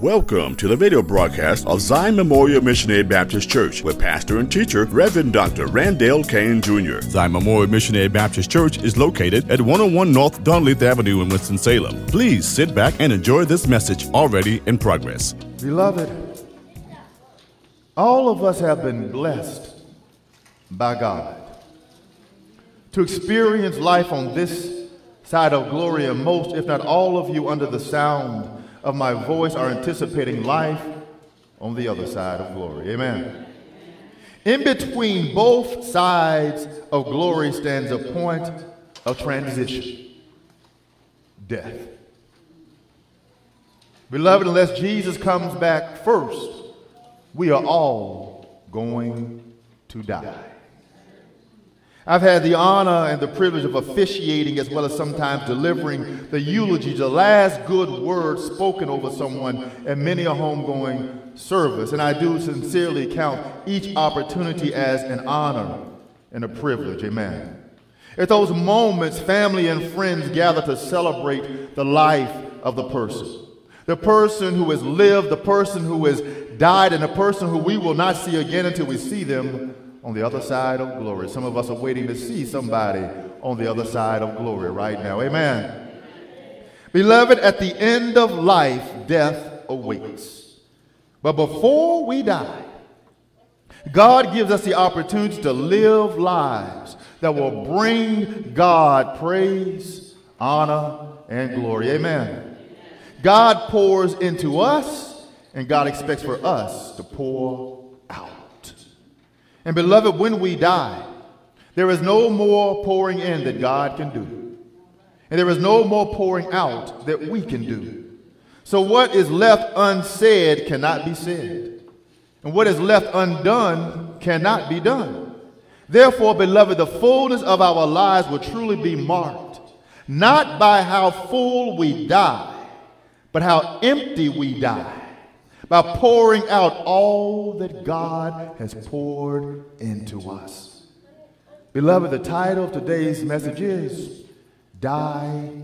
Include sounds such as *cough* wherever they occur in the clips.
Welcome to the video broadcast of Zion Memorial Missionary Baptist Church with pastor and teacher Reverend Dr. Randall Kane Jr. Zion Memorial Missionary Baptist Church is located at 101 North Dunleith Avenue in Winston-Salem. Please sit back and enjoy this message already in progress. Beloved, all of us have been blessed by God to experience life on this side of glory, and most, if not all of you, under the sound of my voice are anticipating life on the other side of glory. Amen. In between both sides of glory stands a point of transition death. Beloved, unless Jesus comes back first, we are all going to die. I've had the honor and the privilege of officiating as well as sometimes delivering the eulogy, the last good word spoken over someone at many a homegoing service. And I do sincerely count each opportunity as an honor and a privilege. Amen. At those moments, family and friends gather to celebrate the life of the person. The person who has lived, the person who has died, and the person who we will not see again until we see them on the other side of glory. Some of us are waiting to see somebody on the other side of glory right now. Amen. Beloved, at the end of life, death awaits. But before we die, God gives us the opportunity to live lives that will bring God praise, honor, and glory. Amen. God pours into us, and God expects for us to pour and beloved, when we die, there is no more pouring in that God can do. And there is no more pouring out that we can do. So what is left unsaid cannot be said. And what is left undone cannot be done. Therefore, beloved, the fullness of our lives will truly be marked, not by how full we die, but how empty we die by pouring out all that God has poured into us. Beloved, the title of today's message is Die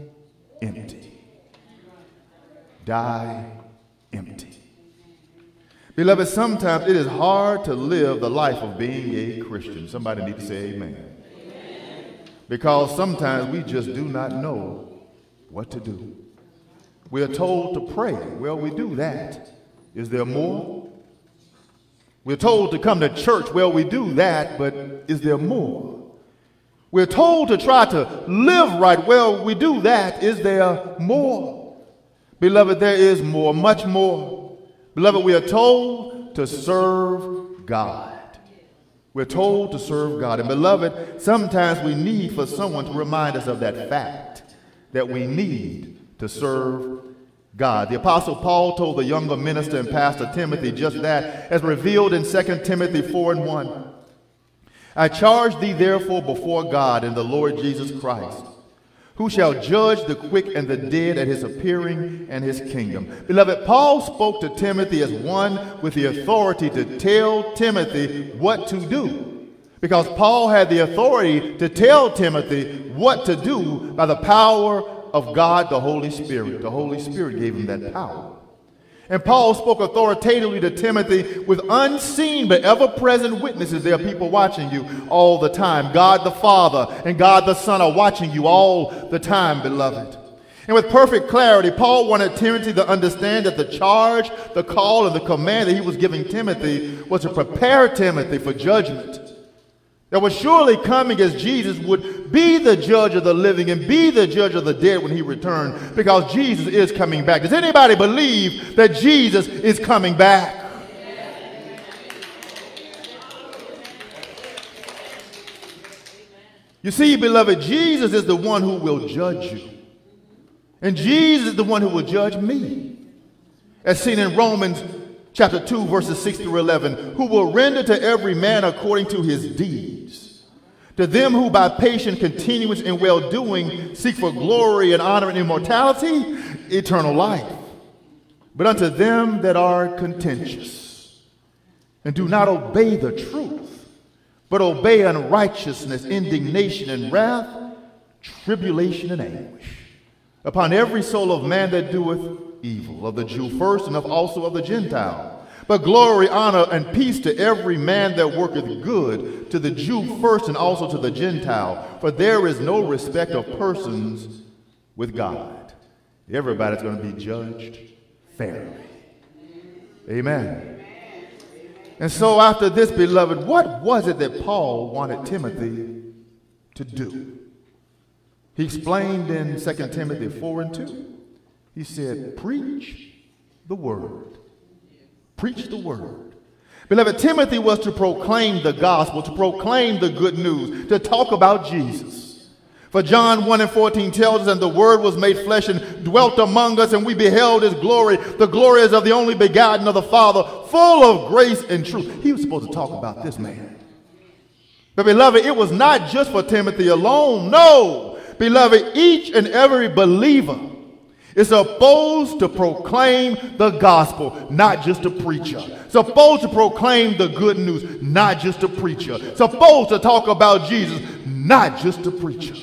Empty. Die Empty. Beloved, sometimes it is hard to live the life of being a Christian. Somebody need to say amen. Because sometimes we just do not know what to do. We are told to pray. Well, we do that. Is there more? We're told to come to church. Well, we do that, but is there more? We're told to try to live right. Well, we do that. Is there more? Beloved, there is more, much more. Beloved, we are told to serve God. We're told to serve God. And beloved, sometimes we need for someone to remind us of that fact that we need to serve God. The Apostle Paul told the younger minister and pastor Timothy just that, as revealed in 2 Timothy 4 and 1. I charge thee therefore before God and the Lord Jesus Christ, who shall judge the quick and the dead at his appearing and his kingdom. Beloved, Paul spoke to Timothy as one with the authority to tell Timothy what to do. Because Paul had the authority to tell Timothy what to do by the power of God, the Holy Spirit. The Holy Spirit gave him that power. And Paul spoke authoritatively to Timothy with unseen but ever present witnesses. There are people watching you all the time. God the Father and God the Son are watching you all the time, beloved. And with perfect clarity, Paul wanted Timothy to understand that the charge, the call, and the command that he was giving Timothy was to prepare Timothy for judgment that was surely coming as Jesus would be the judge of the living and be the judge of the dead when he returned because Jesus is coming back. Does anybody believe that Jesus is coming back? You see, beloved, Jesus is the one who will judge you. And Jesus is the one who will judge me. As seen in Romans chapter 2, verses 6 through 11, who will render to every man according to his deeds. To them who by patient continuance in well doing seek for glory and honor and immortality, eternal life. But unto them that are contentious and do not obey the truth, but obey unrighteousness, indignation, and wrath, tribulation and anguish upon every soul of man that doeth evil, of the Jew first, and of also of the Gentile. But glory, honor, and peace to every man that worketh good, to the Jew first, and also to the Gentile. For there is no respect of persons with God. Everybody's going to be judged fairly. Amen. And so, after this, beloved, what was it that Paul wanted Timothy to do? He explained in 2 Timothy 4 and 2. He said, Preach the word. Preach the word. Beloved, Timothy was to proclaim the gospel, to proclaim the good news, to talk about Jesus. For John 1 and 14 tells us, and the word was made flesh and dwelt among us, and we beheld his glory. The glory is of the only begotten of the Father, full of grace and truth. He was supposed to talk about this man. But beloved, it was not just for Timothy alone. No. Beloved, each and every believer is supposed to proclaim the gospel, not just a preacher. Supposed to proclaim the good news, not just a preacher. Supposed to talk about Jesus, not just a preacher.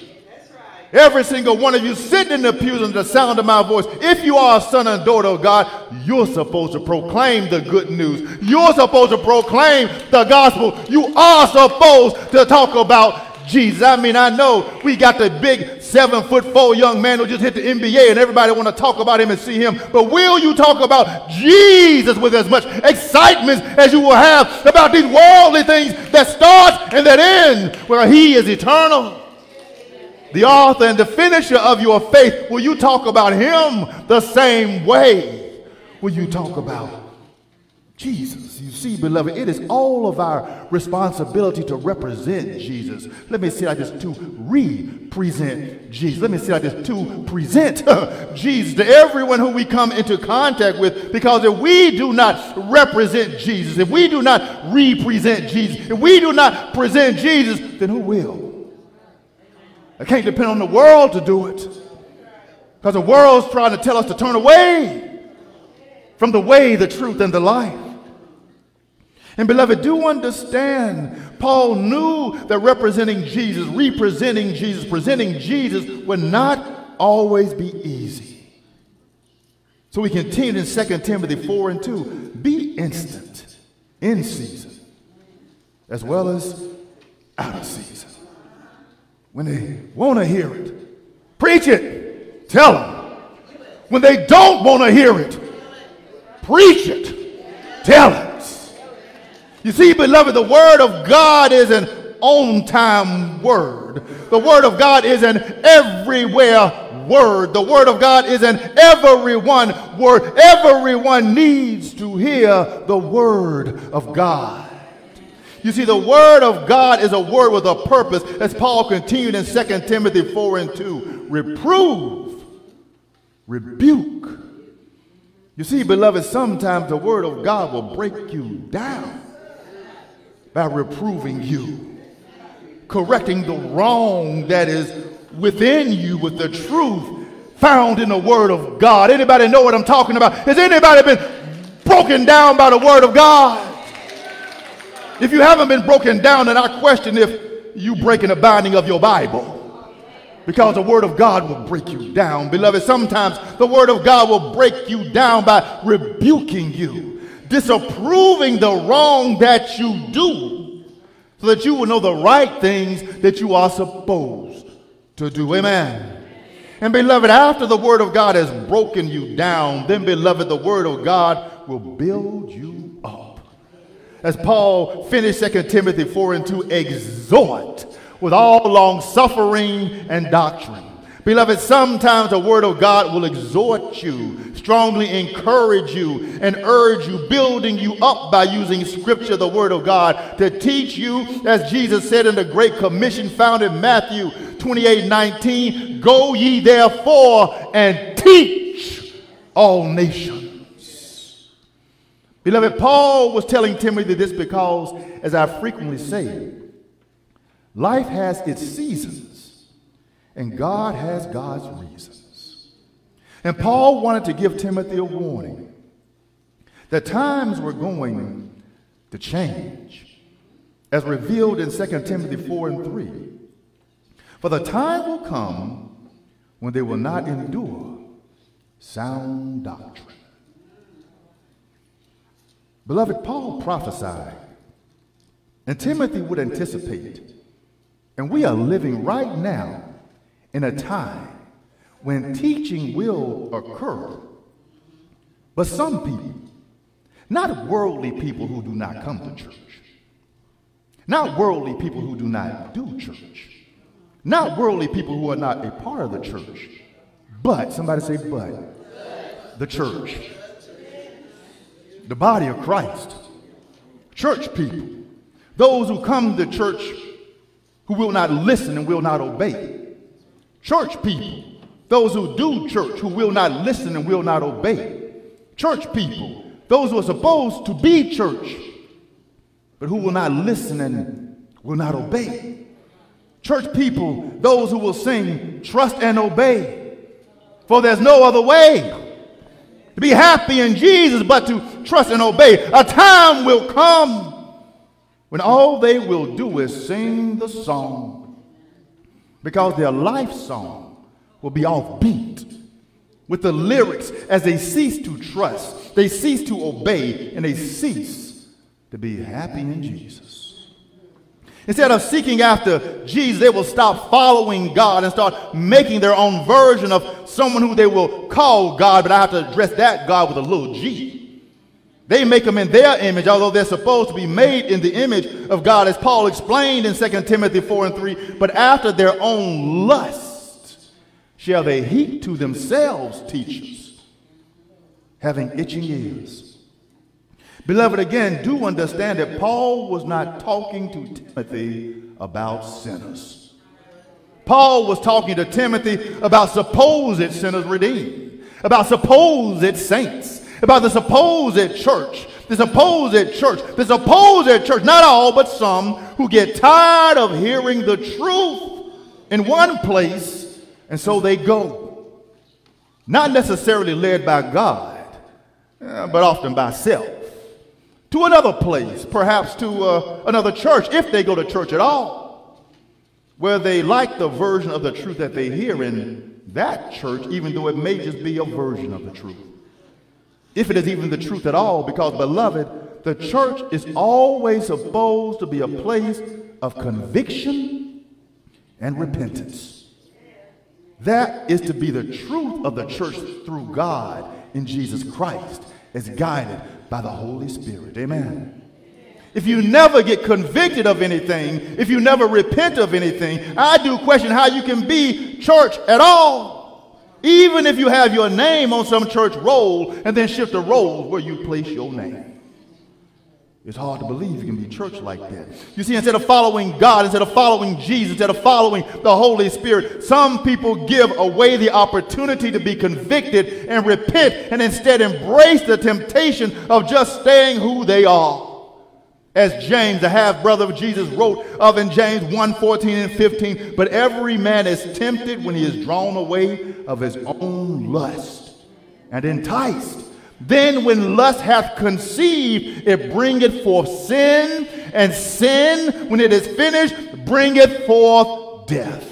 Every single one of you sitting in the pews under the sound of my voice, if you are a son and daughter of God, you're supposed to proclaim the good news. You're supposed to proclaim the gospel. You are supposed to talk about Jesus. I mean, I know we got the big seven foot four young man who just hit the NBA and everybody want to talk about him and see him. But will you talk about Jesus with as much excitement as you will have about these worldly things that start and that end where he is eternal? the author and the finisher of your faith, will you talk about him the same way? Will you talk about Jesus? See, beloved, it is all of our responsibility to represent Jesus. Let me say like this to represent Jesus. Let me say like this to present *laughs* Jesus to everyone who we come into contact with. Because if we do not represent Jesus, if we do not represent Jesus, if we do not present Jesus, then who will? I can't depend on the world to do it. Because the world's trying to tell us to turn away from the way, the truth, and the life. And beloved, do understand, Paul knew that representing Jesus, representing Jesus, presenting Jesus would not always be easy. So we continue in 2 Timothy 4 and 2. Be instant in season as well as out of season when they want to hear it. Preach it. Tell them. When they don't want to hear it, preach it. Tell it. You see, beloved, the word of God is an on time word. The word of God is an everywhere word. The word of God is an everyone word. Everyone needs to hear the word of God. You see, the word of God is a word with a purpose, as Paul continued in 2 Timothy 4 and 2. Reprove, rebuke. You see, beloved, sometimes the word of God will break you down by reproving you, correcting the wrong that is within you with the truth found in the word of God. Anybody know what I'm talking about? Has anybody been broken down by the word of God? If you haven't been broken down, then I question if you breaking the binding of your Bible. Because the word of God will break you down. Beloved, sometimes the word of God will break you down by rebuking you, disapproving the wrong that you do, so that you will know the right things that you are supposed to do. Amen. And beloved, after the word of God has broken you down, then beloved, the word of God will build you up as Paul finished 2 Timothy 4 and 2, exhort with all long suffering and doctrine. Beloved, sometimes the word of God will exhort you, strongly encourage you, and urge you, building you up by using scripture, the word of God, to teach you, as Jesus said in the Great Commission found in Matthew 28 19, go ye therefore and teach all nations. Beloved, Paul was telling Timothy this because, as I frequently say, life has its seasons, and God has God's reasons. And Paul wanted to give Timothy a warning that times were going to change, as revealed in 2 Timothy 4 and 3. For the time will come when they will not endure sound doctrine. Beloved, Paul prophesied, and Timothy would anticipate, and we are living right now in a time when teaching will occur. But some people, not worldly people who do not come to church, not worldly people who do not do church, not worldly people who are not a part of the church, but, somebody say, but, the church, the body of Christ, church people, those who come to church who will not listen and will not obey, church people, those who do church who will not listen and will not obey, church people, those who are supposed to be church but who will not listen and will not obey. Church people, those who will sing, trust and obey. For there's no other way to be happy in Jesus but to trust and obey. A time will come when all they will do is sing the song because their life song will be offbeat with the lyrics as they cease to trust, they cease to obey, and they cease to be happy in Jesus. Instead of seeking after Jesus, they will stop following God and start making their own version of someone who they will call God, but I have to address that God with a little g. They make them in their image, although they're supposed to be made in the image of God, as Paul explained in 2 Timothy 4 and 3. But after their own lust shall they heap to themselves teachers, having itching ears Beloved, again, do understand that Paul was not talking to Timothy about sinners. Paul was talking to Timothy about supposed sinners redeemed, about supposed saints, about the supposed church, the supposed church, the supposed church, not all, but some who get tired of hearing the truth in one place, and so they go. Not necessarily led by God, uh, but often by self to another place, perhaps to uh, another church, if they go to church at all, where they like the version of the truth that they hear in that church, even though it may just be a version of the truth. If it is even the truth at all, because, beloved, the church is always supposed to be a place of conviction and repentance. That is to be the truth of the church through God in Jesus Christ, as guided by the Holy Spirit. Amen. If you never get convicted of anything, if you never repent of anything, I do question how you can be church at all. Even if you have your name on some church roll and then shift the roll where you place your name. It's hard to believe you can be church like that. You see, instead of following God, instead of following Jesus, instead of following the Holy Spirit, some people give away the opportunity to be convicted and repent and instead embrace the temptation of just staying who they are. As James, the half brother of Jesus, wrote of in James 1 14 and 15, but every man is tempted when he is drawn away of his own lust and enticed. Then when lust hath conceived, it bringeth forth sin, and sin, when it is finished, bringeth forth death.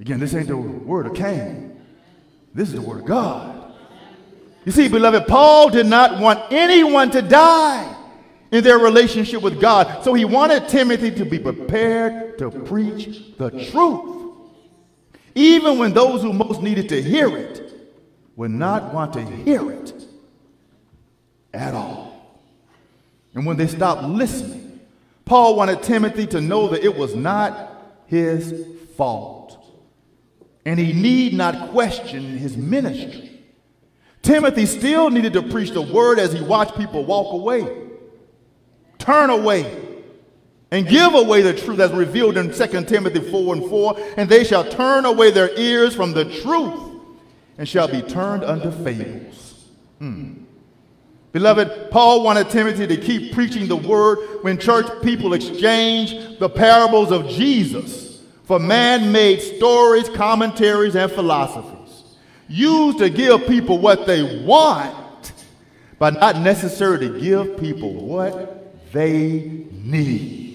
Again, this ain't the word of Cain. This is the word of God. You see, beloved, Paul did not want anyone to die in their relationship with God. So he wanted Timothy to be prepared to preach the truth. Even when those who most needed to hear it would not want to hear it at all. And when they stopped listening, Paul wanted Timothy to know that it was not his fault. And he need not question his ministry. Timothy still needed to preach the word as he watched people walk away, turn away, and give away the truth as revealed in 2 Timothy 4 and 4. And they shall turn away their ears from the truth and shall be turned unto fables. Hmm. Beloved, Paul wanted Timothy to keep preaching the word when church people exchange the parables of Jesus for man made stories, commentaries, and philosophies, used to give people what they want, but not necessarily to give people what they need.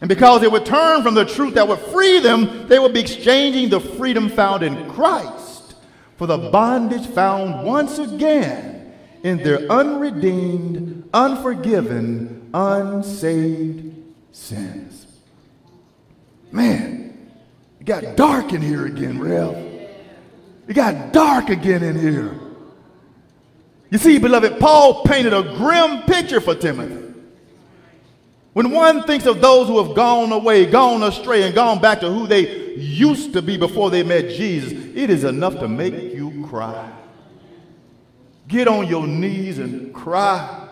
And because they would turn from the truth that would free them, they would be exchanging the freedom found in Christ for the bondage found once again in their unredeemed, unforgiven, unsaved sins. Man, it got dark in here again, Rev. It got dark again in here. You see, beloved, Paul painted a grim picture for Timothy. When one thinks of those who have gone away, gone astray, and gone back to who they used to be before they met Jesus, it is enough to make you cry. Get on your knees and cry.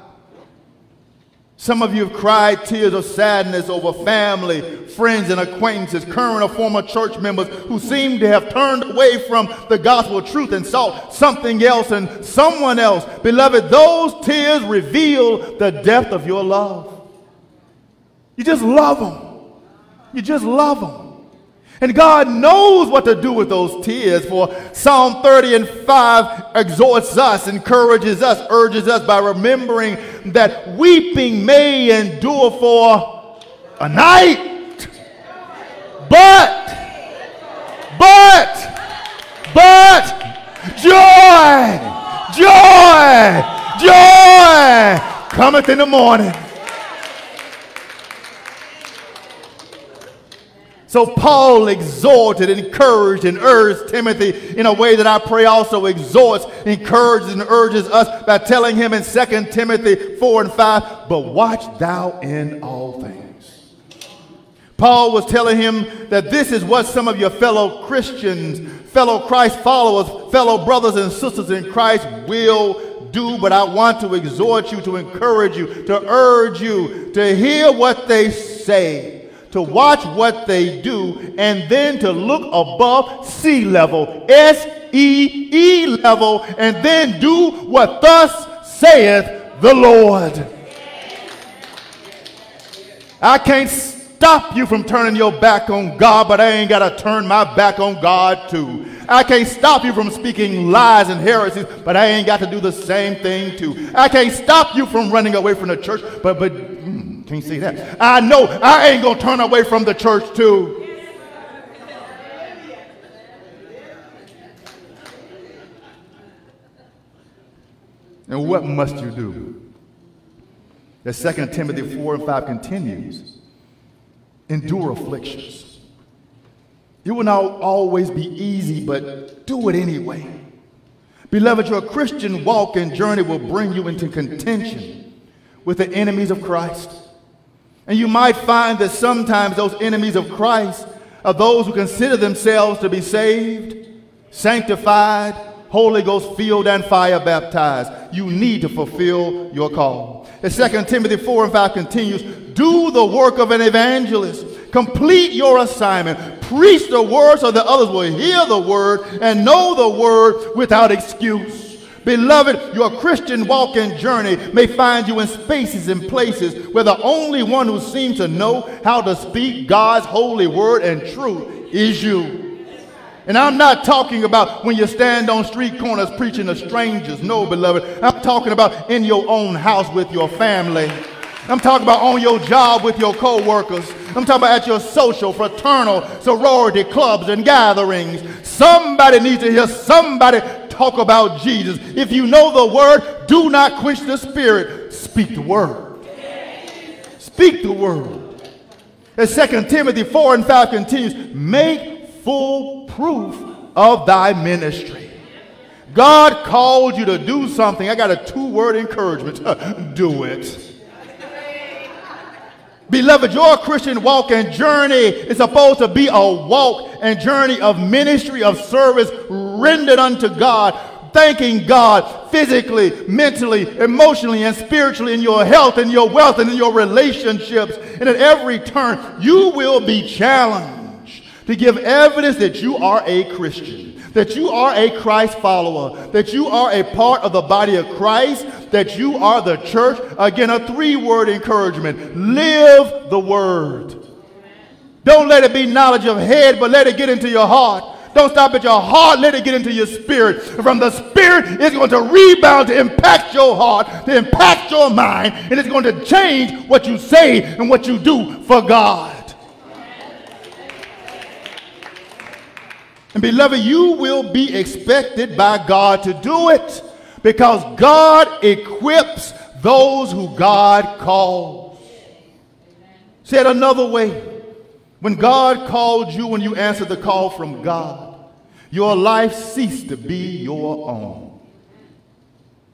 Some of you have cried tears of sadness over family, friends, and acquaintances, current or former church members who seem to have turned away from the gospel truth and sought something else and someone else. Beloved, those tears reveal the depth of your love. You just love them. You just love them. And God knows what to do with those tears, for Psalm 30 and 5 exhorts us, encourages us, urges us by remembering that weeping may endure for a night. But, but, but, joy, joy, joy cometh in the morning. So Paul exhorted, encouraged, and urged Timothy in a way that I pray also exhorts, encourages, and urges us by telling him in 2 Timothy 4 and 5, but watch thou in all things. Paul was telling him that this is what some of your fellow Christians, fellow Christ followers, fellow brothers and sisters in Christ will do, but I want to exhort you, to encourage you, to urge you to hear what they say to watch what they do, and then to look above sea level, S E E level, and then do what thus saith the Lord. I can't stop you from turning your back on God, but I ain't got to turn my back on God too. I can't stop you from speaking lies and heresies, but I ain't got to do the same thing too. I can't stop you from running away from the church, but but can't see that. I know I ain't going to turn away from the church too. And what must you do? The second Timothy 4 and 5 continues. Endure afflictions. It will not always be easy, but do it anyway. Beloved, your Christian walk and journey will bring you into contention with the enemies of Christ. And you might find that sometimes those enemies of Christ are those who consider themselves to be saved, sanctified, Holy Ghost filled, and fire baptized. You need to fulfill your call. And 2 Timothy 4 and 5 continues Do the work of an evangelist. Complete your assignment. Preach the word so that others will hear the word and know the word without excuse. Beloved, your Christian walk and journey may find you in spaces and places where the only one who seems to know how to speak God's holy word and truth is you. And I'm not talking about when you stand on street corners preaching to strangers. No, beloved. I'm talking about in your own house with your family. I'm talking about on your job with your co-workers. I'm talking about at your social, fraternal, sorority clubs and gatherings. Somebody needs to hear somebody talk about Jesus. If you know the word, do not quench the spirit. Speak the word. Speak the word. As 2 Timothy 4 and 5 continues, make full proof of thy ministry. God called you to do something. I got a two word encouragement *laughs* do it. Beloved, your Christian walk and journey is supposed to be a walk and journey of ministry, of service rendered unto God, thanking God physically, mentally, emotionally, and spiritually in your health and your wealth and in your relationships. And at every turn, you will be challenged to give evidence that you are a Christian that you are a Christ follower, that you are a part of the body of Christ, that you are the church. Again, a three word encouragement live the word. Don't let it be knowledge of head, but let it get into your heart. Don't stop at your heart, let it get into your spirit. From the spirit, it's going to rebound to impact your heart, to impact your mind, and it's going to change what you say and what you do for God. And beloved, you will be expected by God to do it because God equips those who God calls. Said another way, when God called you and you answered the call from God, your life ceased to be your own.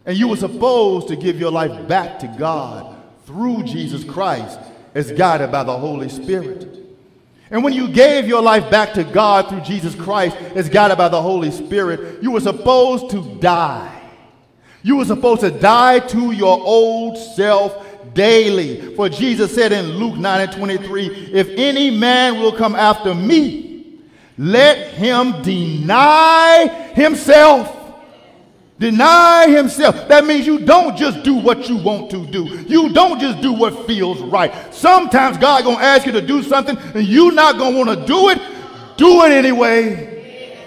And you were supposed to give your life back to God through Jesus Christ as guided by the Holy Spirit. And when you gave your life back to God through Jesus Christ as guided by the Holy Spirit, you were supposed to die. You were supposed to die to your old self daily. For Jesus said in Luke 9 and 23, if any man will come after me, let him deny himself Deny himself. That means you don't just do what you want to do. You don't just do what feels right. Sometimes God gonna ask you to do something and you not gonna want to do it. Do it anyway.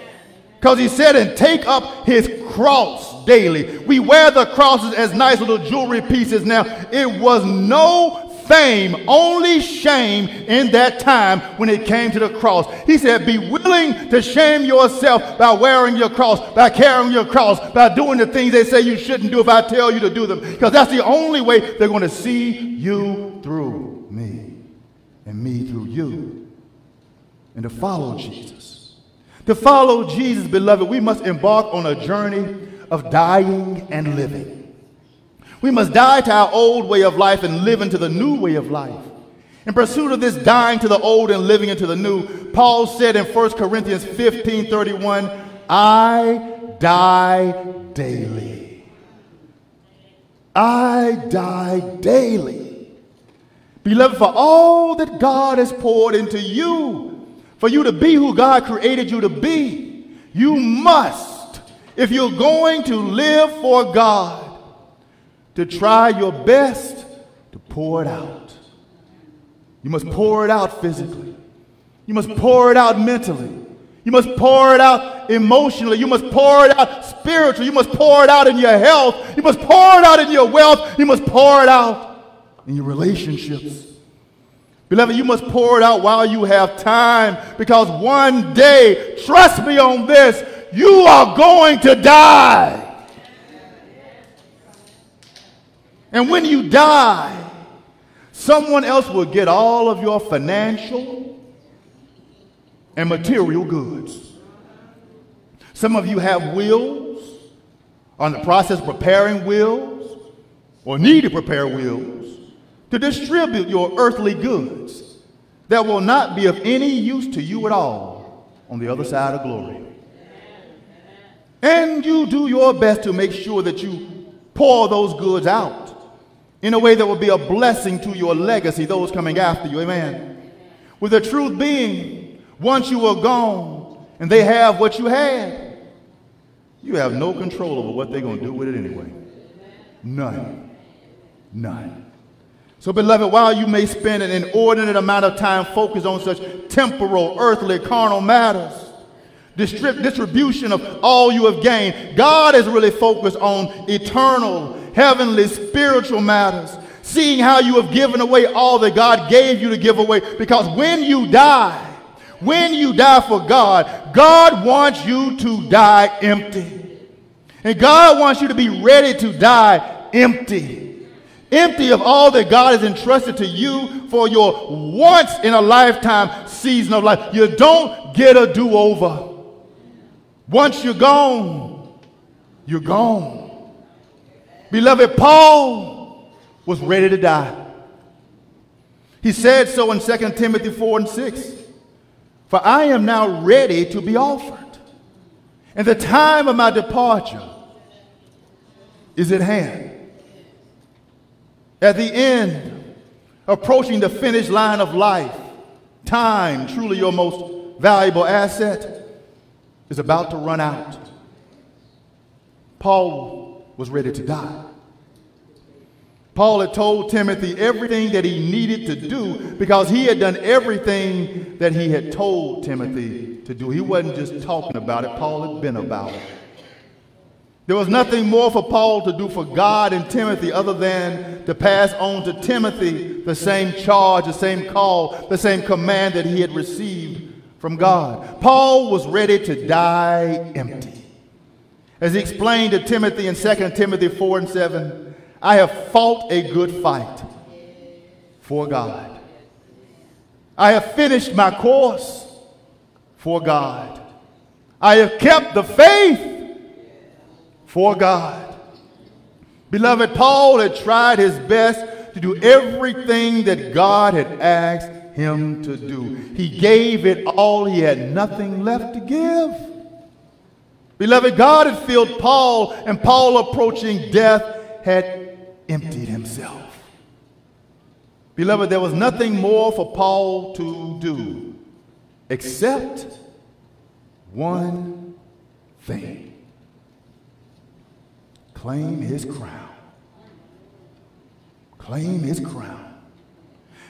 Because he said, and take up his cross daily. We wear the crosses as nice little jewelry pieces now. It was no fame, only shame in that time when it came to the cross. He said, Be willing to shame yourself by wearing your cross, by carrying your cross, by doing the things they say you shouldn't do if I tell you to do them. Because that's the only way they're going to see you through me and me through you. And to follow Jesus. To follow Jesus, beloved, we must embark on a journey of dying and living. We must die to our old way of life and live into the new way of life. In pursuit of this dying to the old and living into the new, Paul said in 1 Corinthians 15 31, I die daily. I die daily. Beloved, for all that God has poured into you, for you to be who God created you to be, you must, if you're going to live for God, to try your best to pour it out. You must pour it out physically. You must pour it out mentally. You must pour it out emotionally. You must pour it out spiritually. You must pour it out in your health. You must pour it out in your wealth. You must pour it out in your relationships. Beloved, you must pour it out while you have time because one day, trust me on this, you are going to die. And when you die, someone else will get all of your financial and material goods. Some of you have wills, are in the process of preparing wills, or need to prepare wills to distribute your earthly goods that will not be of any use to you at all on the other side of glory. And you do your best to make sure that you pour those goods out in a way that will be a blessing to your legacy, those coming after you. Amen. With the truth being, once you are gone and they have what you had, you have no control over what they're going to do with it anyway. None. None. So, beloved, while you may spend an inordinate amount of time focused on such temporal, earthly, carnal matters, distribution of all you have gained, God is really focused on eternal heavenly, spiritual matters, seeing how you have given away all that God gave you to give away. Because when you die, when you die for God, God wants you to die empty. And God wants you to be ready to die empty. Empty of all that God has entrusted to you for your once in a lifetime season of life. You don't get a do over. Once you're gone, you're gone. Beloved, Paul was ready to die. He said so in 2 Timothy 4 and 6. For I am now ready to be offered, and the time of my departure is at hand. At the end, approaching the finish line of life, time, truly your most valuable asset, is about to run out. Paul was ready to die. Paul had told Timothy everything that he needed to do because he had done everything that he had told Timothy to do. He wasn't just talking about it, Paul had been about it. There was nothing more for Paul to do for God and Timothy other than to pass on to Timothy the same charge, the same call, the same command that he had received from God. Paul was ready to die empty. As he explained to Timothy in 2 Timothy 4 and 7, I have fought a good fight for God. I have finished my course for God. I have kept the faith for God. Beloved, Paul had tried his best to do everything that God had asked him to do. He gave it all, he had nothing left to give. Beloved, God had filled Paul, and Paul, approaching death, had emptied himself. Beloved, there was nothing more for Paul to do except one thing claim his crown. Claim his crown.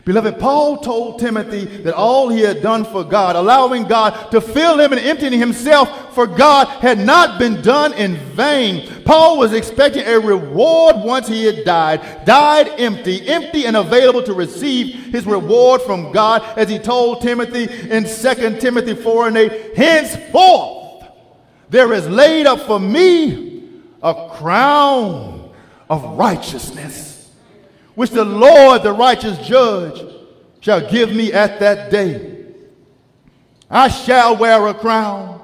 Beloved, Paul told Timothy that all he had done for God, allowing God to fill him and emptying himself for God, had not been done in vain. Paul was expecting a reward once he had died, died empty, empty and available to receive his reward from God, as he told Timothy in 2 Timothy 4 and 8, henceforth there is laid up for me a crown of righteousness which the Lord, the righteous judge, shall give me at that day. I shall wear a crown.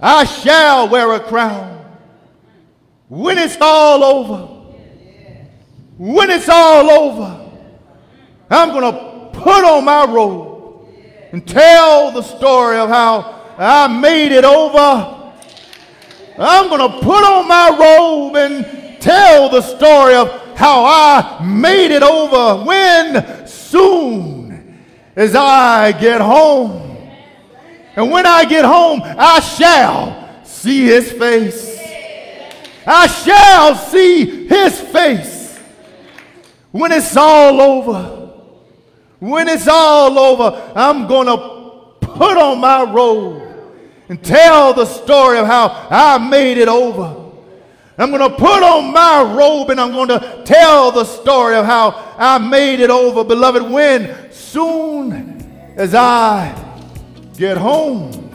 I shall wear a crown. When it's all over, when it's all over, I'm going to put on my robe and tell the story of how I made it over. I'm going to put on my robe and tell the story of how I made it over when soon as I get home. And when I get home, I shall see his face. I shall see his face when it's all over. When it's all over, I'm going to put on my robe and tell the story of how I made it over. I'm going to put on my robe and I'm going to tell the story of how I made it over, beloved, when soon as I get home.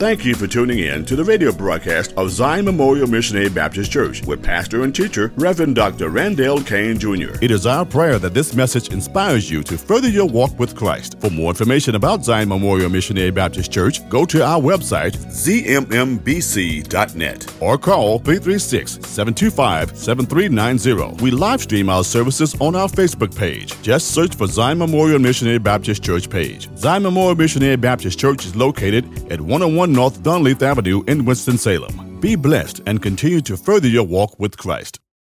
Thank you for tuning in to the radio broadcast of Zion Memorial Missionary Baptist Church with pastor and teacher Reverend Dr. Randall Kane Jr. It is our prayer that this message inspires you to further your walk with Christ. For more information about Zion Memorial Missionary Baptist Church, go to our website, zmmbc.net, or call 336 725 7390. We live stream our services on our Facebook page. Just search for Zion Memorial Missionary Baptist Church page. Zion Memorial Missionary Baptist Church is located at 101 North Dunleith Avenue in Winston-Salem. Be blessed and continue to further your walk with Christ.